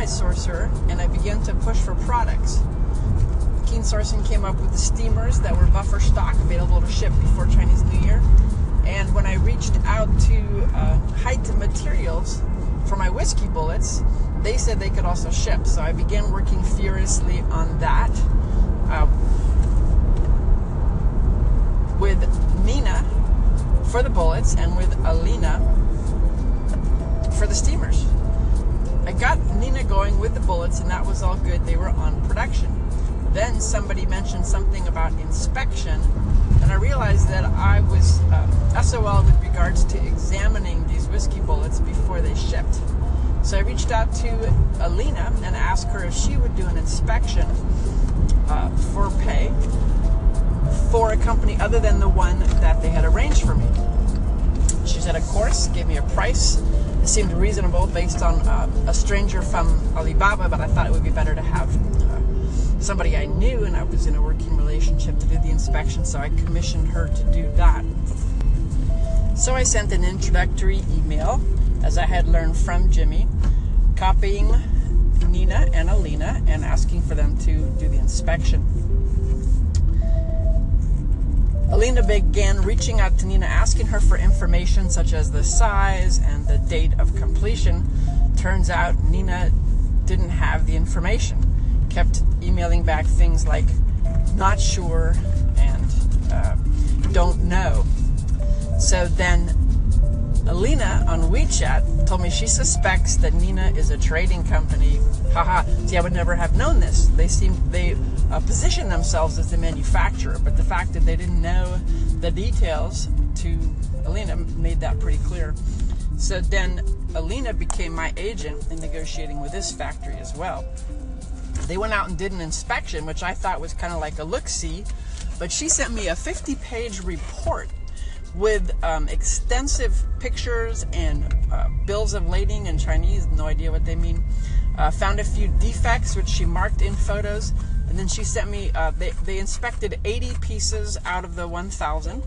my sourcer and I began to push for products. Keen Sourcing came up with the steamers that were buffer stock available to ship before Chinese New Year. And when I reached out to uh, Height Materials for my whiskey bullets, they said they could also ship. So I began working furiously on that uh, with Nina for the bullets and with Alina for the steamers. I got Nina going with the bullets, and that was all good. They were on production. Then somebody mentioned something about inspection, and I realized that I was uh, SOL with regards to examining these whiskey bullets before they shipped. So I reached out to Alina and asked her if she would do an inspection uh, for pay for a company other than the one that they had arranged for me. She said, of course, gave me a price. It seemed reasonable based on uh, a stranger from Alibaba, but I thought it would be better to have uh, somebody I knew and I was in a working relationship to do the inspection, so I commissioned her to do that. So I sent an introductory email as I had learned from Jimmy, copying Nina and Alina and asking for them to do the inspection. Alina began reaching out to Nina, asking her for information such as the size and the date of completion. Turns out Nina didn't have the information, kept emailing back things like not sure and uh, don't know. So then Alina on WeChat told me she suspects that Nina is a trading company. Haha. See, I would never have known this. They seem they uh, position themselves as the manufacturer, but the fact that they didn't know the details to Alina made that pretty clear. So then Alina became my agent in negotiating with this factory as well. They went out and did an inspection, which I thought was kind of like a look see, but she sent me a 50 page report with um, extensive pictures and uh, bills of lading in Chinese, no idea what they mean. Uh, found a few defects, which she marked in photos. And then she sent me, uh, they, they inspected 80 pieces out of the 1,000,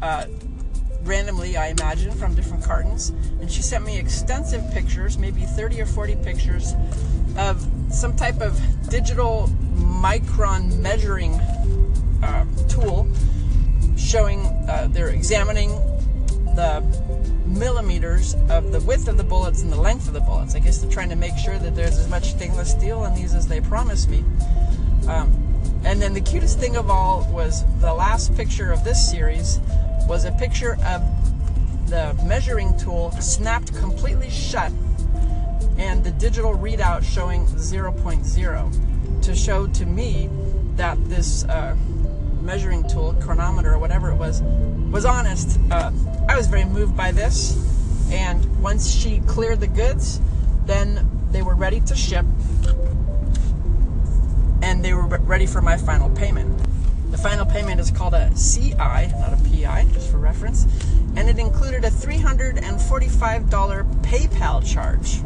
uh, randomly, I imagine, from different cartons. And she sent me extensive pictures, maybe 30 or 40 pictures, of some type of digital micron measuring uh, tool showing uh, they're examining the millimeters of the width of the bullets and the length of the bullets. I guess they're trying to make sure that there's as much stainless steel in these as they promised me. Um, and then the cutest thing of all was the last picture of this series was a picture of the measuring tool snapped completely shut and the digital readout showing 0.0 to show to me that this uh, measuring tool, chronometer, or whatever it was, was honest. Uh, I was very moved by this. And once she cleared the goods, then they were ready to ship and they were ready for my final payment. The final payment is called a CI, not a PI, just for reference, and it included a $345 PayPal charge.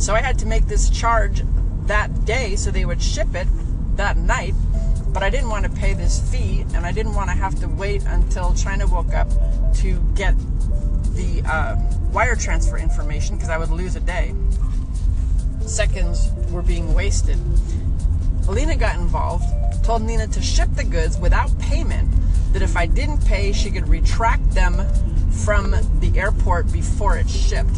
So I had to make this charge that day so they would ship it that night but I didn't want to pay this fee, and I didn't want to have to wait until China woke up to get the uh, wire transfer information because I would lose a day. Seconds were being wasted. Alina got involved, told Nina to ship the goods without payment, that if I didn't pay, she could retract them from the airport before it shipped.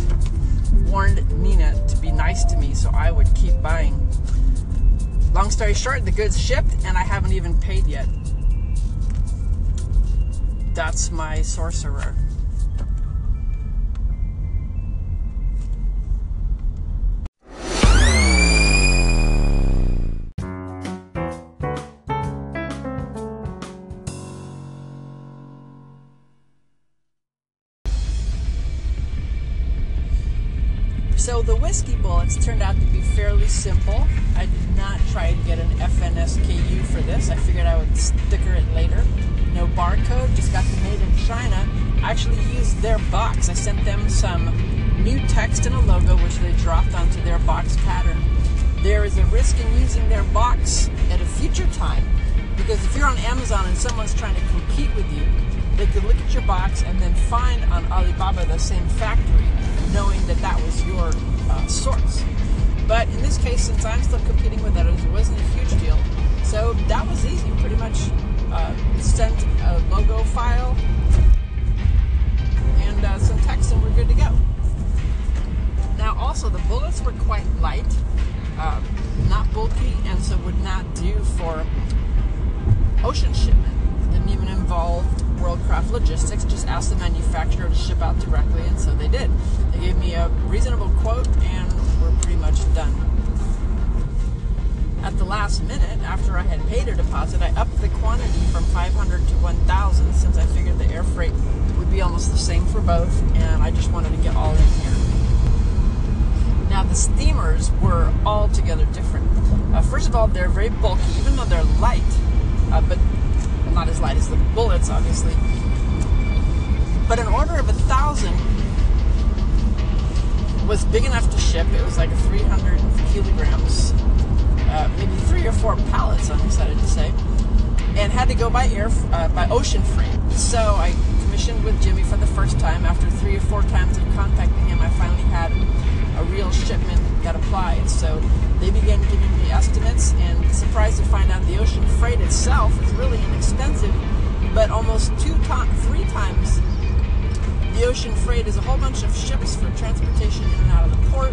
Warned Nina to be nice to me so I would keep buying. Long story short, the goods shipped and I haven't even paid yet. That's my sorcerer. Bullets turned out to be fairly simple. I did not try to get an FNSKU for this. I figured I would sticker it later. No barcode, just got them made in China. I actually used their box. I sent them some new text and a logo, which they dropped onto their box pattern. There is a risk in using their box at a future time because if you're on Amazon and someone's trying to compete with you, they could look at your box and then find on Alibaba the same factory, knowing that that was your uh, source. But in this case, since I'm still competing with others, it wasn't a huge deal. So that was easy. Pretty much uh, sent a logo file and uh, some text, and we're good to go. Now, also, the bullets were quite light, uh, not bulky, and so would not do for ocean shipment. Didn't even involve Worldcraft Logistics. Just asked the manufacturer to ship out directly, and so they did. They gave me a reasonable quote, and we're pretty much done. At the last minute, after I had paid a deposit, I upped the quantity from 500 to 1,000 since I figured the air freight would be almost the same for both, and I just wanted to get all in here. Now, the steamers were altogether different. Uh, first of all, they're very bulky, even though they're light uh, but not as light as the bullets, obviously. But an order of a thousand was big enough to ship. It was like 300 kilograms, uh, maybe three or four pallets. I'm excited to say, and had to go by air, uh, by ocean freight. So I commissioned with Jimmy for the first time. After three or four times of contacting him, I finally had a real shipment that applied. So they began giving me estimates, and surprised to find out the ocean freight itself is really inexpensive, but almost two to- three times the ocean freight is a whole bunch of ships for transportation in and out of the port,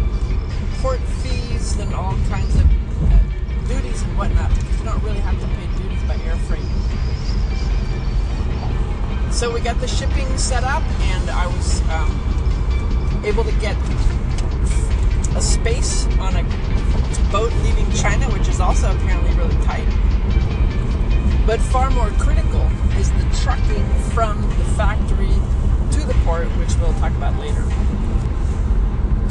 port fees, and all kinds of uh, duties and whatnot. Because you don't really have to pay duties by air freight. So we got the shipping set up, and I was um, able to get a space on a boat leaving China, which is also apparently really tight. But far more critical is the trucking from the factory to the port, which we'll talk about later.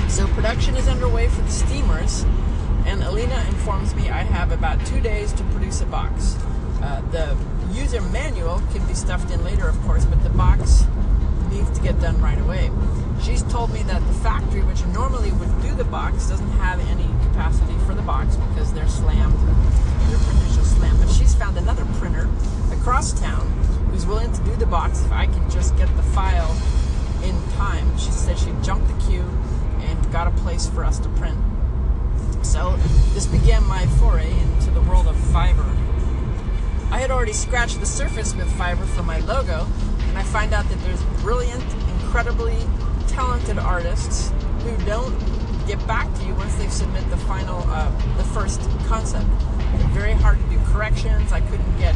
So production is underway for the steamers, and Alina informs me I have about two days to produce a box. Uh, the user manual can be stuffed in later, of course, but the box needs to get done right away. She's told me that the factory, which normally would do the box, doesn't have any capacity for the box because they're slammed. Their printers are slammed. But she's found another printer across town who's willing to do the box if I can just get the file in time. She said she jumped the queue and got a place for us to print. So this began my foray into the world of Fiverr. I had already scratched the surface with Fiverr for my logo, and I find out that there's brilliant, incredibly talented artists who don't get back to you once they submit the final, uh, the first concept. Very hard to do corrections. I couldn't get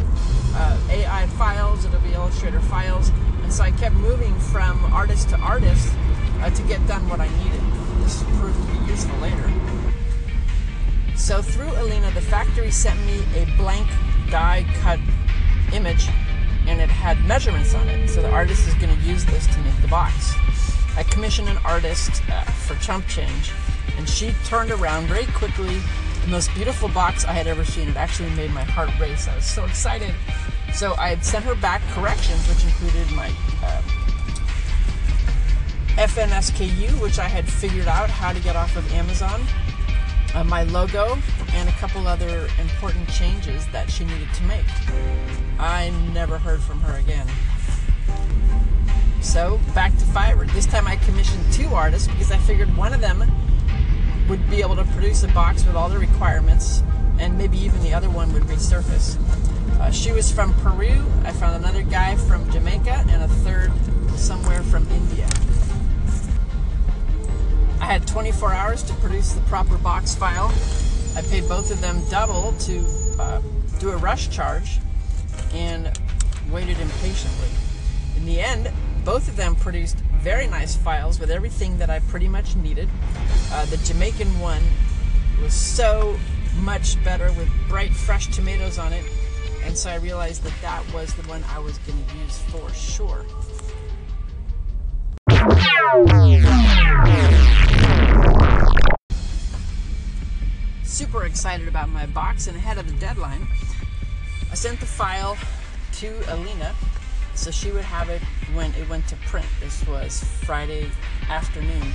uh, AI files, Adobe Illustrator files, and so I kept moving from artist to artist uh, to get done what I needed. This proved to be useful later. So through Alina, the factory sent me a blank die cut image and it had measurements on it. So the artist is going to use this to make the box. I commissioned an artist uh, for chump change, and she turned around very quickly. The most beautiful box I had ever seen. It actually made my heart race. I was so excited. So I had sent her back corrections, which included my uh, FNSKU, which I had figured out how to get off of Amazon, uh, my logo, and a couple other important changes that she needed to make. I never heard from her again. So back to Fiverr. This time I commissioned two artists because I figured one of them would be able to produce a box with all the requirements, and maybe even the other one would resurface. Uh, she was from Peru. I found another guy from Jamaica, and a third somewhere from India. I had 24 hours to produce the proper box file. I paid both of them double to uh, do a rush charge and waited impatiently. In the end, both of them produced very nice files with everything that I pretty much needed. Uh, the Jamaican one was so much better with bright, fresh tomatoes on it, and so I realized that that was the one I was going to use for sure. super excited about my box, and ahead of the deadline, I sent the file to Alina so she would have it when it went to print. This was Friday afternoon.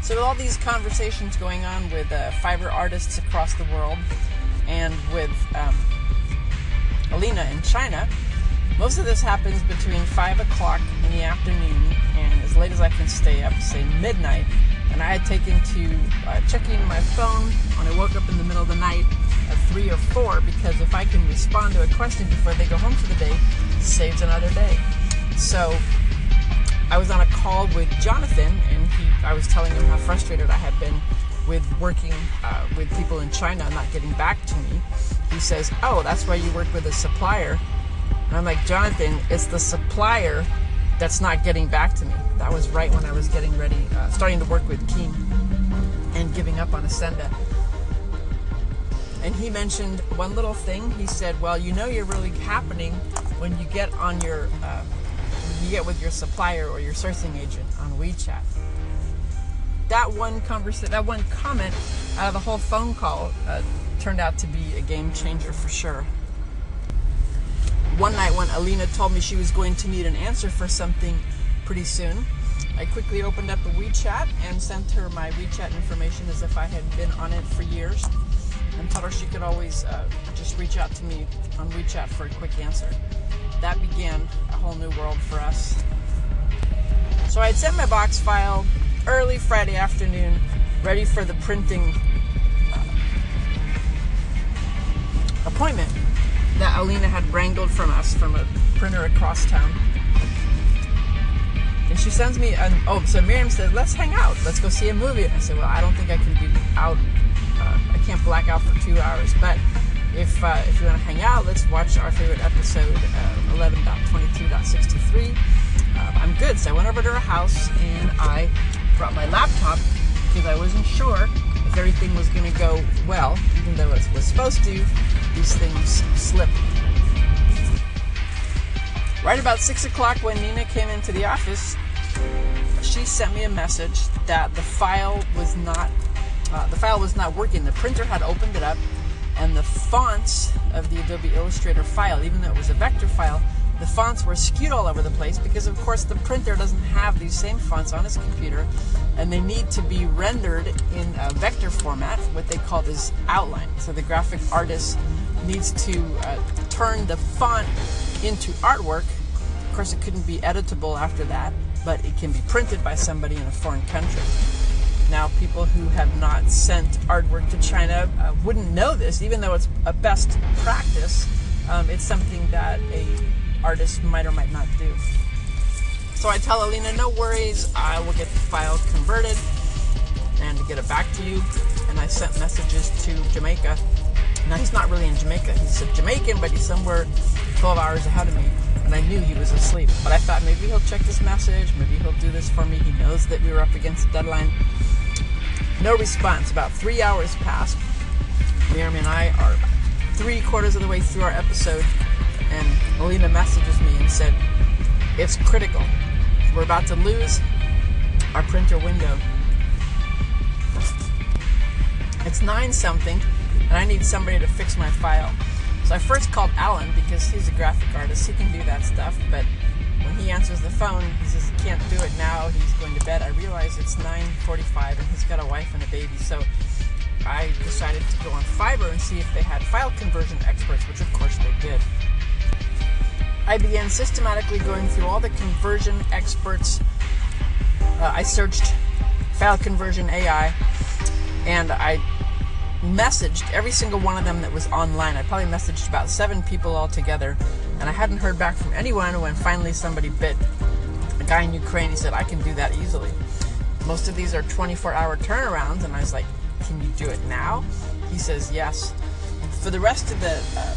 So, with all these conversations going on with uh, Fiverr artists across the world and with um, Alina in China, most of this happens between 5 o'clock in the afternoon and as late as I can stay up, say midnight. And I had taken to uh, checking my phone when I woke up in the middle of the night at 3 or 4 because if I can respond to a question before they go home for the day, saves another day. So I was on a call with Jonathan and he, I was telling him how frustrated I had been with working uh, with people in China not getting back to me. He says, Oh, that's why you work with a supplier and I'm like, Jonathan, it's the supplier that's not getting back to me. That was right when I was getting ready, uh, starting to work with Keen and giving up on Ascenda. And he mentioned one little thing. He said, "Well, you know, you're really happening when you get on your, uh, you get with your supplier or your sourcing agent on WeChat." That one conversation, that one comment out of the whole phone call uh, turned out to be a game changer for sure one night when Alina told me she was going to need an answer for something pretty soon, I quickly opened up a WeChat and sent her my WeChat information as if I had been on it for years and told her she could always uh, just reach out to me on WeChat for a quick answer. That began a whole new world for us. So I had sent my box file early Friday afternoon, ready for the printing uh, appointment that Alina had wrangled from us from a printer across town. And she sends me an oh, so Miriam says, let's hang out, let's go see a movie. And I said, well, I don't think I can be out. Can't black out for two hours, but if uh, if you want to hang out, let's watch our favorite episode, uh, 11.22.63. Uh, I'm good. So I went over to her house and I brought my laptop because I wasn't sure if everything was going to go well, even though it was supposed to these things slip. Right about 6 o'clock when Nina came into the office, she sent me a message that the file was not uh, the file was not working. The printer had opened it up, and the fonts of the Adobe Illustrator file, even though it was a vector file, the fonts were skewed all over the place because, of course, the printer doesn't have these same fonts on its computer, and they need to be rendered in a vector format, what they call this outline. So the graphic artist needs to uh, turn the font into artwork. Of course, it couldn't be editable after that, but it can be printed by somebody in a foreign country. Now, people who have not sent artwork to China uh, wouldn't know this, even though it's a best practice. Um, it's something that a artist might or might not do. So I tell Alina, no worries, I will get the file converted and get it back to you. And I sent messages to Jamaica now he's not really in Jamaica. He's a Jamaican, but he's somewhere 12 hours ahead of me. And I knew he was asleep. But I thought maybe he'll check this message. Maybe he'll do this for me. He knows that we were up against the deadline. No response. About three hours passed. Miriam and I are three quarters of the way through our episode. And Melina messages me and said, It's critical. We're about to lose our printer window. It's nine something and I need somebody to fix my file. So I first called Alan because he's a graphic artist. He can do that stuff, but when he answers the phone, he says he can't do it now. He's going to bed. I realize it's 9:45 and he's got a wife and a baby. So I decided to go on Fiverr and see if they had file conversion experts, which of course they did. I began systematically going through all the conversion experts. Uh, I searched file conversion AI, and I messaged every single one of them that was online. I probably messaged about seven people altogether, and I hadn't heard back from anyone when finally somebody bit. A guy in Ukraine, he said, I can do that easily. Most of these are 24 hour turnarounds, and I was like, Can you do it now? He says, Yes. For the rest of the, uh,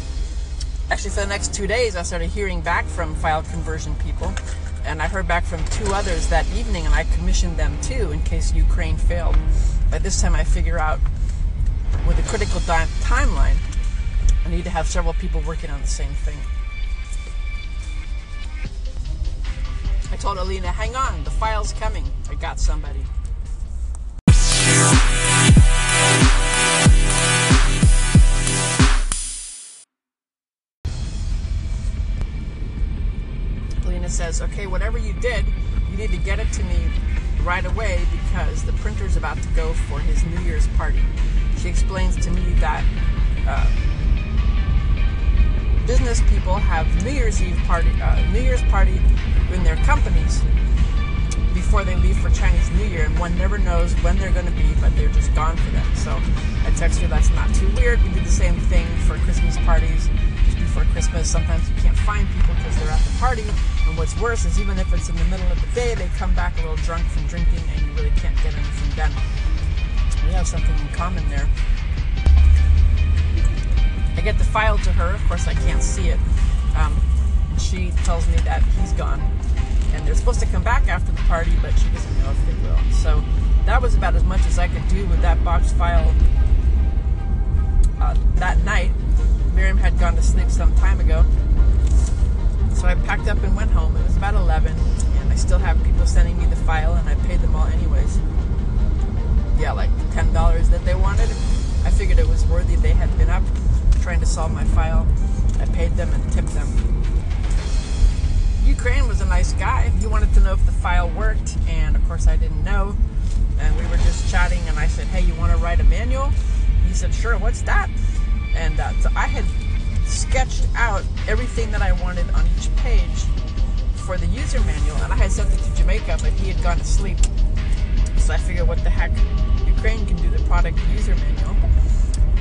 actually, for the next two days, I started hearing back from file conversion people, and I heard back from two others that evening, and I commissioned them too in case Ukraine failed. By this time, I figure out with a critical di- timeline, I need to have several people working on the same thing. I told Alina, hang on, the file's coming. I got somebody. Alina says, okay, whatever you did, you need to get it to me right away because the printer's about to go for his New Year's party. She explains to me that uh, business people have New Year's Eve party, uh, New Year's party in their companies before they leave for Chinese New Year, and one never knows when they're going to be, but they're just gone for them. So I text her that's not too weird. We do the same thing for Christmas parties before Christmas. Sometimes you can't find people because they're at the party, and what's worse is even if it's in the middle of the day, they come back a little drunk from drinking, and you really can't get anything done. We have something in common there. I get the file to her. Of course, I can't see it. Um, she tells me that he's gone and they're supposed to come back after the party, but she doesn't know if they will. So that was about as much as I could do with that box file uh, that night. Miriam had gone to sleep some time ago. So I packed up and went home. It was about 11, and I still have people sending me the file, and I paid them all anyways. Yeah, like $10 that they wanted. I figured it was worthy. They had been up trying to solve my file. I paid them and tipped them. Ukraine was a nice guy. He wanted to know if the file worked, and of course I didn't know. And we were just chatting, and I said, "Hey, you want to write a manual?" He said, "Sure. What's that?" And uh, so I had sketched out everything that I wanted on each page for the user manual, and I had sent it to Jamaica, but he had gone to sleep. So I figured, what the heck, Ukraine can do the product user manual.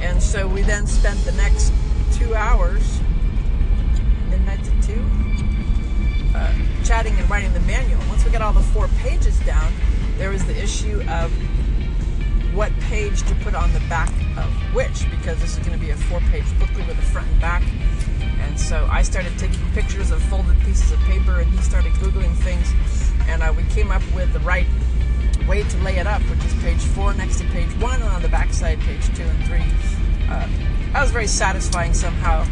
And so we then spent the next two hours, midnight to two, uh, chatting and writing the manual. Once we got all the four pages down, there was the issue of what page to put on the back of which, because this is going to be a four-page booklet with a front and back. And so I started taking pictures of folded pieces of paper, and he started googling things, and uh, we came up with the right way to lay it up, which is page four next to page one, and on the back side, page two and three. Uh, that was very satisfying somehow,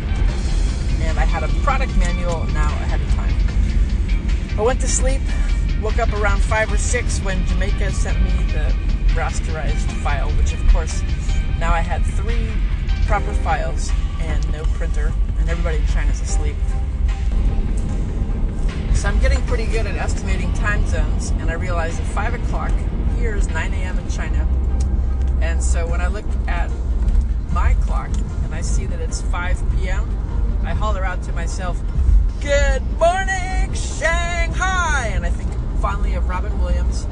and I had a product manual now ahead of time. I went to sleep, woke up around 5 or 6 when Jamaica sent me the rasterized file, which of course now I had three proper files and no printer, and everybody in China's asleep. So I'm getting pretty good at estimating time zones, and I realize at 5 o'clock here is 9 a.m. in China. And so when I look at my clock and I see that it's 5 p.m., I holler out to myself, Good morning, Shanghai! And I think fondly of Robin Williams.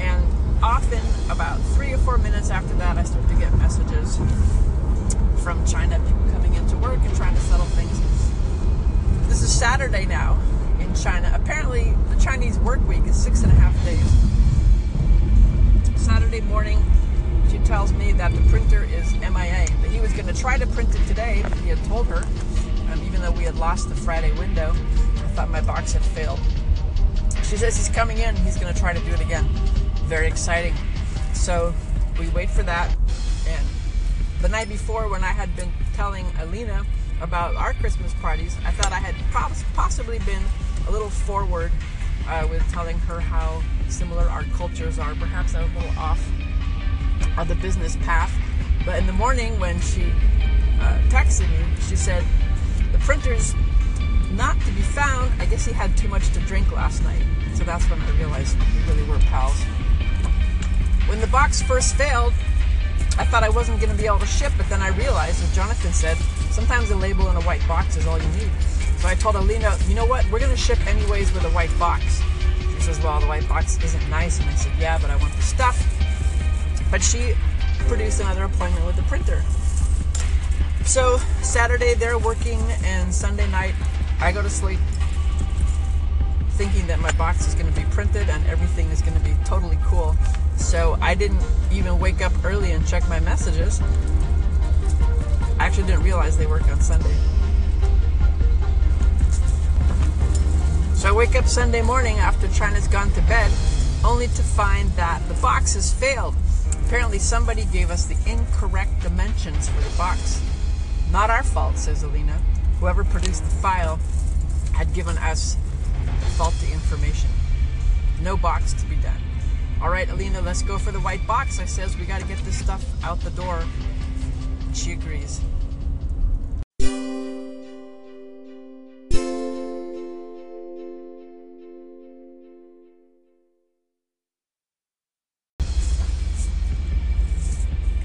And often, about three or four minutes after that, I start to get messages from China, people coming into work and trying to settle things. This is Saturday now in China. Apparently, the Chinese work week is six and a half days. Saturday morning, she tells me that the printer is MIA. That he was going to try to print it today, he had told her um, even though we had lost the Friday window. I thought my box had failed. She says he's coming in, he's going to try to do it again. Very exciting. So we wait for that. And the night before, when I had been telling Alina about our Christmas parties, I thought I had possibly been a little forward uh, with telling her how similar our cultures are. Perhaps I was a little off on the business path. But in the morning, when she uh, texted me, she said, the printer's not to be found. I guess he had too much to drink last night. So that's when I realized we really were pals. When the box first failed, I thought I wasn't going to be able to ship, but then I realized, as Jonathan said, sometimes a label in a white box is all you need. So I told Alina, you know what, we're going to ship anyways with a white box. She says, well, the white box isn't nice. And I said, yeah, but I want the stuff. But she produced another appointment with the printer. So Saturday they're working, and Sunday night I go to sleep thinking that my box is going to be printed and everything is going to be totally cool. I didn't even wake up early and check my messages. I actually didn't realize they work on Sunday. So I wake up Sunday morning after China's gone to bed, only to find that the box has failed. Apparently, somebody gave us the incorrect dimensions for the box. Not our fault, says Alina. Whoever produced the file had given us faulty information. No box to be done all right, Alina, let's go for the white box. I says, we got to get this stuff out the door. She agrees.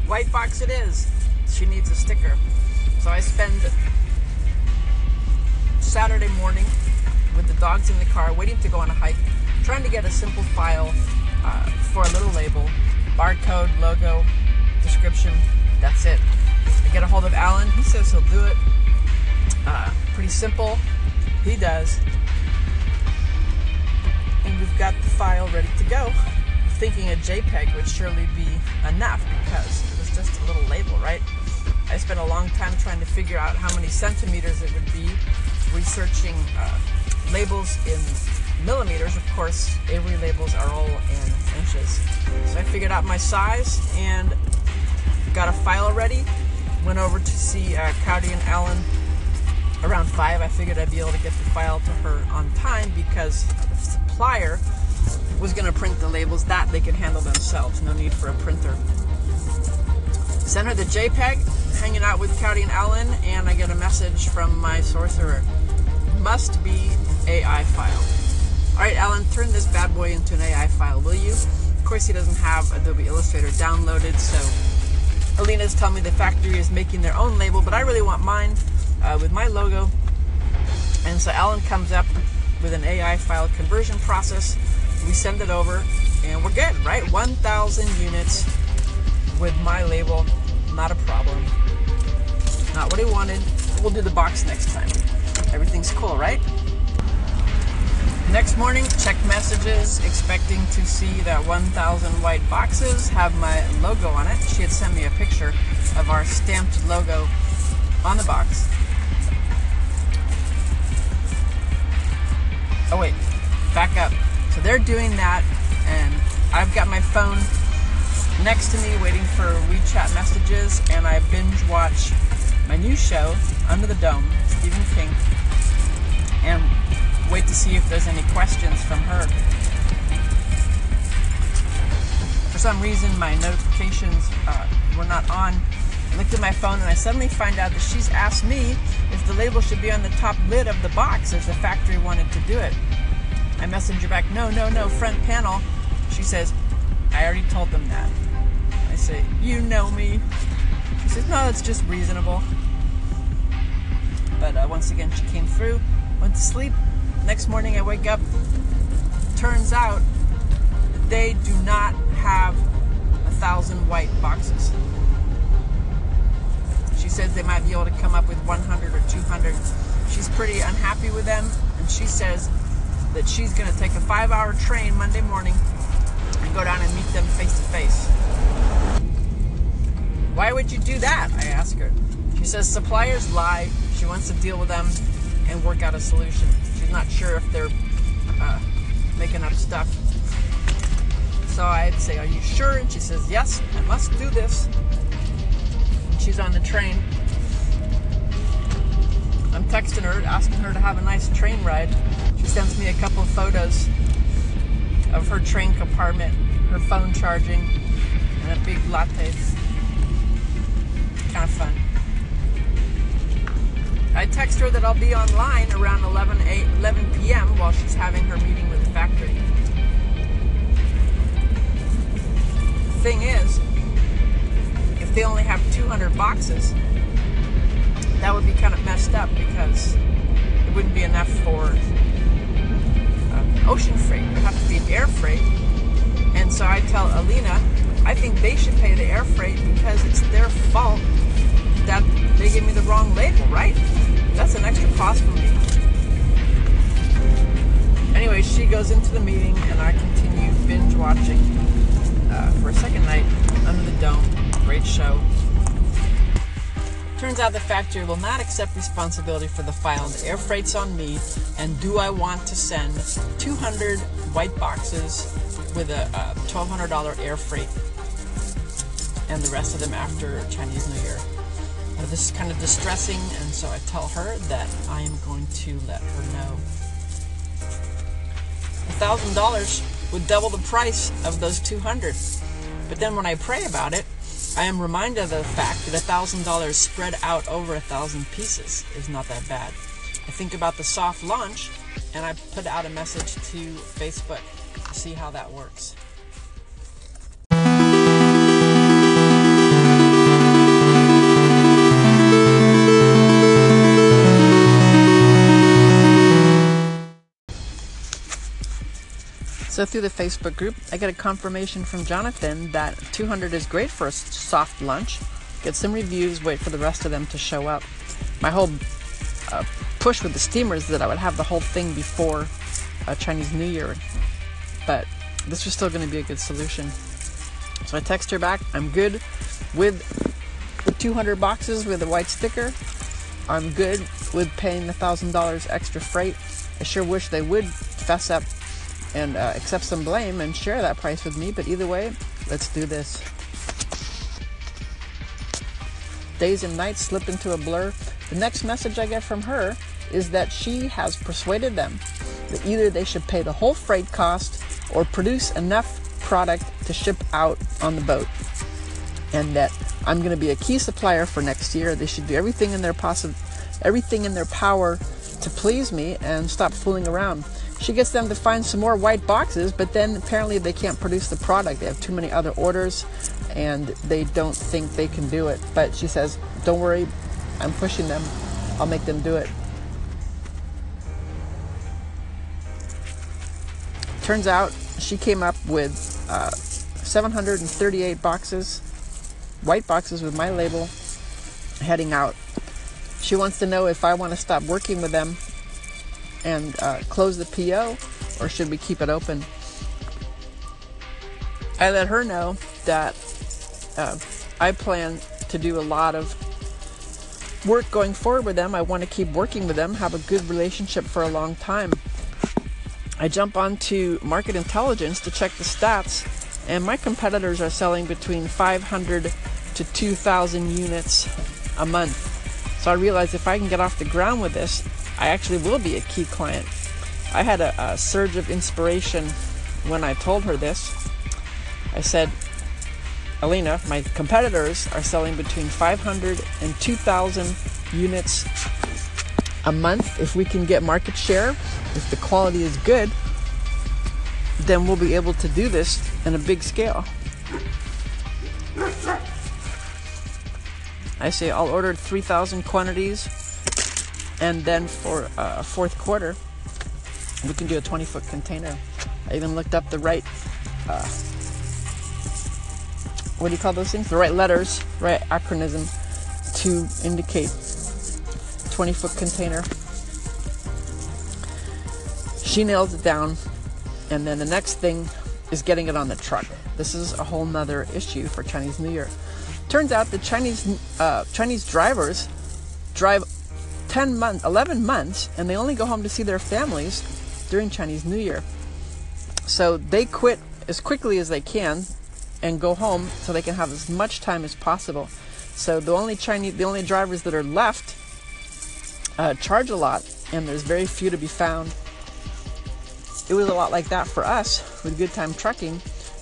White box it is. She needs a sticker. So I spend Saturday morning with the dogs in the car waiting to go on a hike, trying to get a simple file uh, for a little label, barcode, logo, description. That's it. I get a hold of Alan. He says he'll do it. Uh, pretty simple. He does. And we've got the file ready to go. Thinking a JPEG would surely be enough because it was just a little label, right? I spent a long time trying to figure out how many centimeters it would be, researching uh, labels in millimeters. Of course, Avery labels are all in inches. So I figured out my size and got a file ready. Went over to see uh, Cowdy and Allen around 5. I figured I'd be able to get the file to her on time because the supplier was going to print the labels that they could handle themselves. No need for a printer. Sent her the JPEG, hanging out with Cowdy and Allen, and I get a message from my sorcerer. Must be AI file. Alright, Alan, turn this bad boy into an AI file, will you? Of course, he doesn't have Adobe Illustrator downloaded, so Alina's telling me the factory is making their own label, but I really want mine uh, with my logo. And so Alan comes up with an AI file conversion process. We send it over, and we're good, right? 1,000 units with my label, not a problem. Not what he wanted. We'll do the box next time. Everything's cool, right? Next morning, check messages, expecting to see that 1,000 white boxes have my logo on it. She had sent me a picture of our stamped logo on the box. Oh wait, back up. So they're doing that, and I've got my phone next to me waiting for WeChat messages, and I binge watch my new show, Under the Dome, Stephen King, and wait to see if there's any questions from her. For some reason, my notifications uh, were not on. I looked at my phone and I suddenly find out that she's asked me if the label should be on the top lid of the box as the factory wanted to do it. I message her back, no, no, no, front panel. She says, I already told them that. I say, you know me. She says, no, it's just reasonable. But uh, once again, she came through, went to sleep, Next morning I wake up, turns out they do not have a thousand white boxes. She says they might be able to come up with 100 or 200. She's pretty unhappy with them, and she says that she's going to take a five hour train Monday morning and go down and meet them face to face. Why would you do that? I ask her. She says suppliers lie. She wants to deal with them and work out a solution not sure if they're uh, making up stuff. So I'd say, Are you sure? And she says, Yes, I must do this. And she's on the train. I'm texting her, asking her to have a nice train ride. She sends me a couple photos of her train compartment, her phone charging, and a big latte. Kind of fun. I text her that I'll be online around 11, 8, 11 p.m. while she's having her meeting with the factory. The thing is, if they only have 200 boxes, that would be kind of messed up because it wouldn't be enough for uh, ocean freight. It would have to be air freight. And so I tell Alina, I think they should pay the air freight because it's their fault that they gave me the wrong label, right? That's an extra cost for me. Anyway, she goes into the meeting and I continue binge watching uh, for a second night under the dome. Great show. Turns out the factory will not accept responsibility for the file. The air freight's on me. And do I want to send 200 white boxes with a uh, $1,200 air freight and the rest of them after Chinese New Year? Uh, this is kind of distressing, and so I tell her that I am going to let her know. A $1,000 would double the price of those 200 But then when I pray about it, I am reminded of the fact that a $1,000 spread out over a thousand pieces is not that bad. I think about the soft launch, and I put out a message to Facebook to see how that works. So through the Facebook group, I get a confirmation from Jonathan that 200 is great for a soft lunch. Get some reviews, wait for the rest of them to show up. My whole uh, push with the steamers is that I would have the whole thing before uh, Chinese New Year, but this was still going to be a good solution. So I text her back, I'm good with the 200 boxes with a white sticker. I'm good with paying the $1,000 extra freight. I sure wish they would fess up and uh, accept some blame and share that price with me, but either way, let's do this. Days and nights slip into a blur. The next message I get from her is that she has persuaded them that either they should pay the whole freight cost or produce enough product to ship out on the boat. And that I'm going to be a key supplier for next year. They should do everything in their possi- everything in their power to please me and stop fooling around. She gets them to find some more white boxes, but then apparently they can't produce the product. They have too many other orders and they don't think they can do it. But she says, Don't worry, I'm pushing them. I'll make them do it. Turns out she came up with uh, 738 boxes, white boxes with my label, heading out. She wants to know if I want to stop working with them and uh, close the PO or should we keep it open? I let her know that uh, I plan to do a lot of work going forward with them. I want to keep working with them, have a good relationship for a long time. I jump onto market intelligence to check the stats, and my competitors are selling between 500 to 2,000 units a month. So I realized if I can get off the ground with this, I actually will be a key client. I had a, a surge of inspiration when I told her this. I said, Alina, my competitors are selling between 500 and 2,000 units a month. If we can get market share, if the quality is good, then we'll be able to do this in a big scale. I say I'll order 3,000 quantities and then for uh, fourth quarter, we can do a 20 foot container. I even looked up the right, uh, what do you call those things? The right letters, right acronym to indicate 20 foot container. She nails it down, and then the next thing is getting it on the truck. This is a whole nother issue for Chinese New Year. Turns out the Chinese uh, Chinese drivers drive 10 months, 11 months, and they only go home to see their families during Chinese New Year. So they quit as quickly as they can and go home so they can have as much time as possible. So the only Chinese, the only drivers that are left uh, charge a lot, and there's very few to be found. It was a lot like that for us with Good Time Trucking,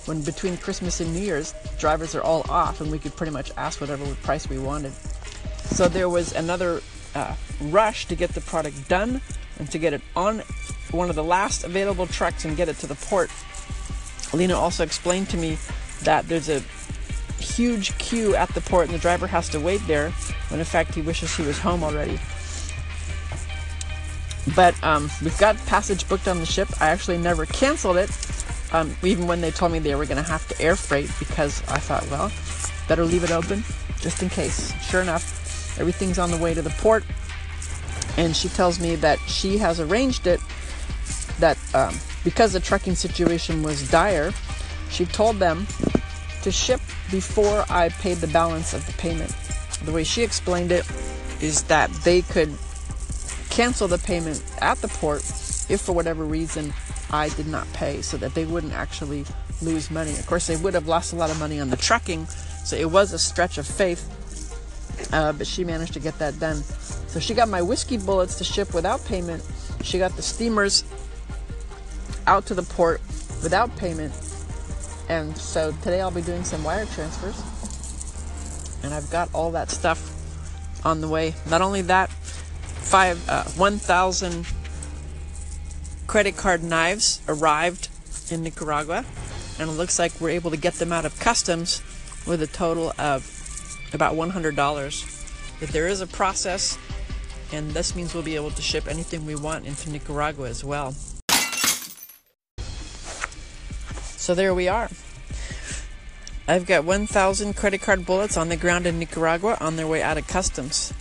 when between Christmas and New Year's, drivers are all off, and we could pretty much ask whatever price we wanted. So there was another uh, rush to get the product done and to get it on one of the last available trucks and get it to the port. Lena also explained to me that there's a huge queue at the port and the driver has to wait there when in fact he wishes he was home already. But um, we've got passage booked on the ship. I actually never canceled it, um, even when they told me they were going to have to air freight because I thought, well, better leave it open just in case. Sure enough, Everything's on the way to the port. And she tells me that she has arranged it that um, because the trucking situation was dire, she told them to ship before I paid the balance of the payment. The way she explained it is that they could cancel the payment at the port if for whatever reason I did not pay so that they wouldn't actually lose money. Of course, they would have lost a lot of money on the trucking, so it was a stretch of faith uh, but she managed to get that done. So she got my whiskey bullets to ship without payment. She got the steamers out to the port without payment. And so today I'll be doing some wire transfers. And I've got all that stuff on the way. Not only that, five, uh, 1,000 credit card knives arrived in Nicaragua. And it looks like we're able to get them out of customs with a total of about $100. But there is a process, and this means we'll be able to ship anything we want into Nicaragua as well. So there we are. I've got 1,000 credit card bullets on the ground in Nicaragua on their way out of customs.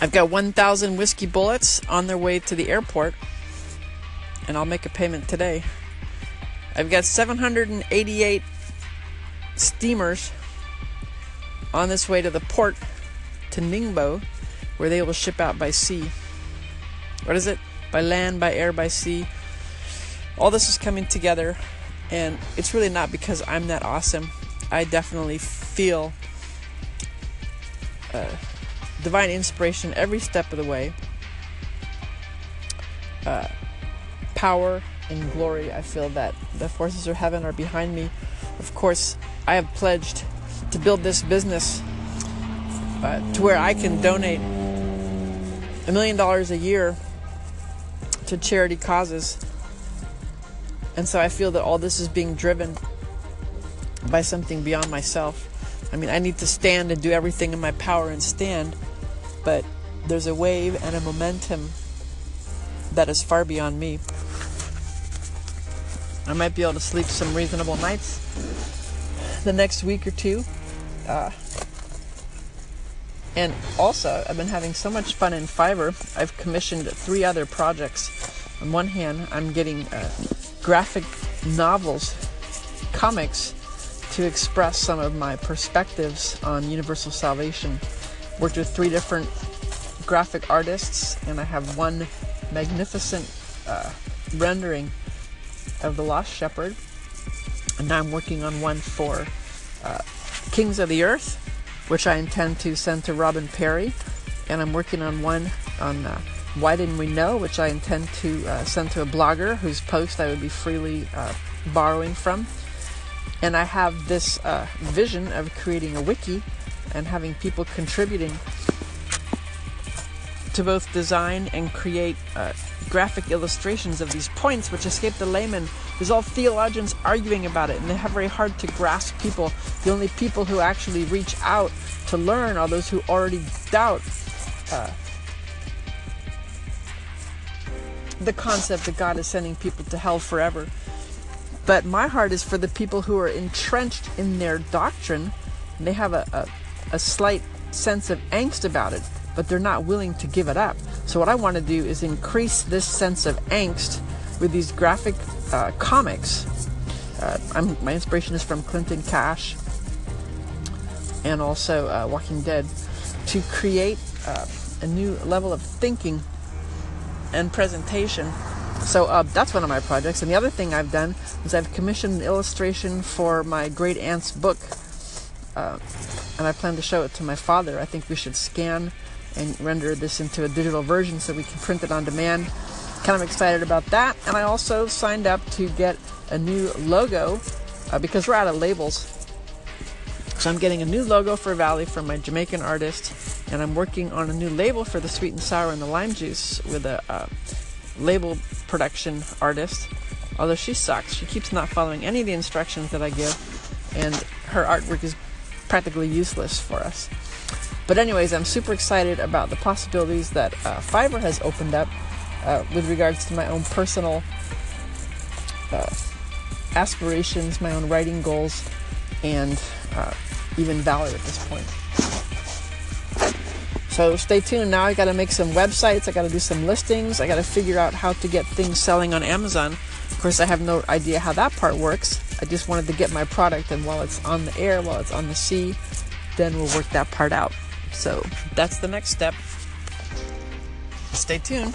I've got 1,000 whiskey bullets on their way to the airport, and I'll make a payment today. I've got 788 steamers on this way to the port to Ningbo, where they will ship out by sea. What is it? By land, by air, by sea. All this is coming together, and it's really not because I'm that awesome. I definitely feel uh, divine inspiration every step of the way. Uh, power and glory. I feel that the forces of heaven are behind me. Of course, I have pledged to build this business uh, to where I can donate a million dollars a year to charity causes. And so I feel that all this is being driven by something beyond myself. I mean, I need to stand and do everything in my power and stand, but there's a wave and a momentum that is far beyond me. I might be able to sleep some reasonable nights the next week or two. Uh, and also, I've been having so much fun in Fiverr. I've commissioned three other projects. On one hand, I'm getting uh, graphic novels, comics, to express some of my perspectives on universal salvation. Worked with three different graphic artists, and I have one magnificent uh, rendering of the Lost Shepherd. And now I'm working on one for uh, Kings of the Earth, which I intend to send to Robin Parry. And I'm working on one on uh, Why Didn't We Know, which I intend to uh, send to a blogger whose post I would be freely uh, borrowing from. And I have this uh, vision of creating a wiki and having people contributing to both design and create uh, graphic illustrations of these points which escape the layman. There's all theologians arguing about it, and they have very hard to grasp people. The only people who actually reach out to learn are those who already doubt uh, the concept that God is sending people to hell forever. But my heart is for the people who are entrenched in their doctrine. And they have a, a, a slight sense of angst about it but they're not willing to give it up. So, what I want to do is increase this sense of angst with these graphic uh, comics. Uh, my inspiration is from Clinton Cash and also uh, Walking Dead to create uh, a new level of thinking and presentation. So uh, that's one of my projects. And the other thing I've done is I've commissioned an illustration for my great aunt's book. And I plan to show it to my father. I think we should scan and render this into a digital version so we can print it on demand. Kind of excited about that. And I also signed up to get a new logo uh, because we're out of labels. So I'm getting a new logo for Valley from my Jamaican artist, and I'm working on a new label for the sweet and sour and the lime juice with a uh, label production artist. Although she sucks, she keeps not following any of the instructions that I give, and her artwork is practically useless for us. But, anyways, I'm super excited about the possibilities that uh, Fiverr has opened up uh, with regards to my own personal uh, aspirations, my own writing goals, and uh, even valor at this point. So stay tuned. Now I got to make some websites. I got to do some listings. I got to figure out how to get things selling on Amazon. Of course, I have no idea how that part works. I just wanted to get my product, and while it's on the air, while it's on the sea, then we'll work that part out. So that's the next step. Stay tuned.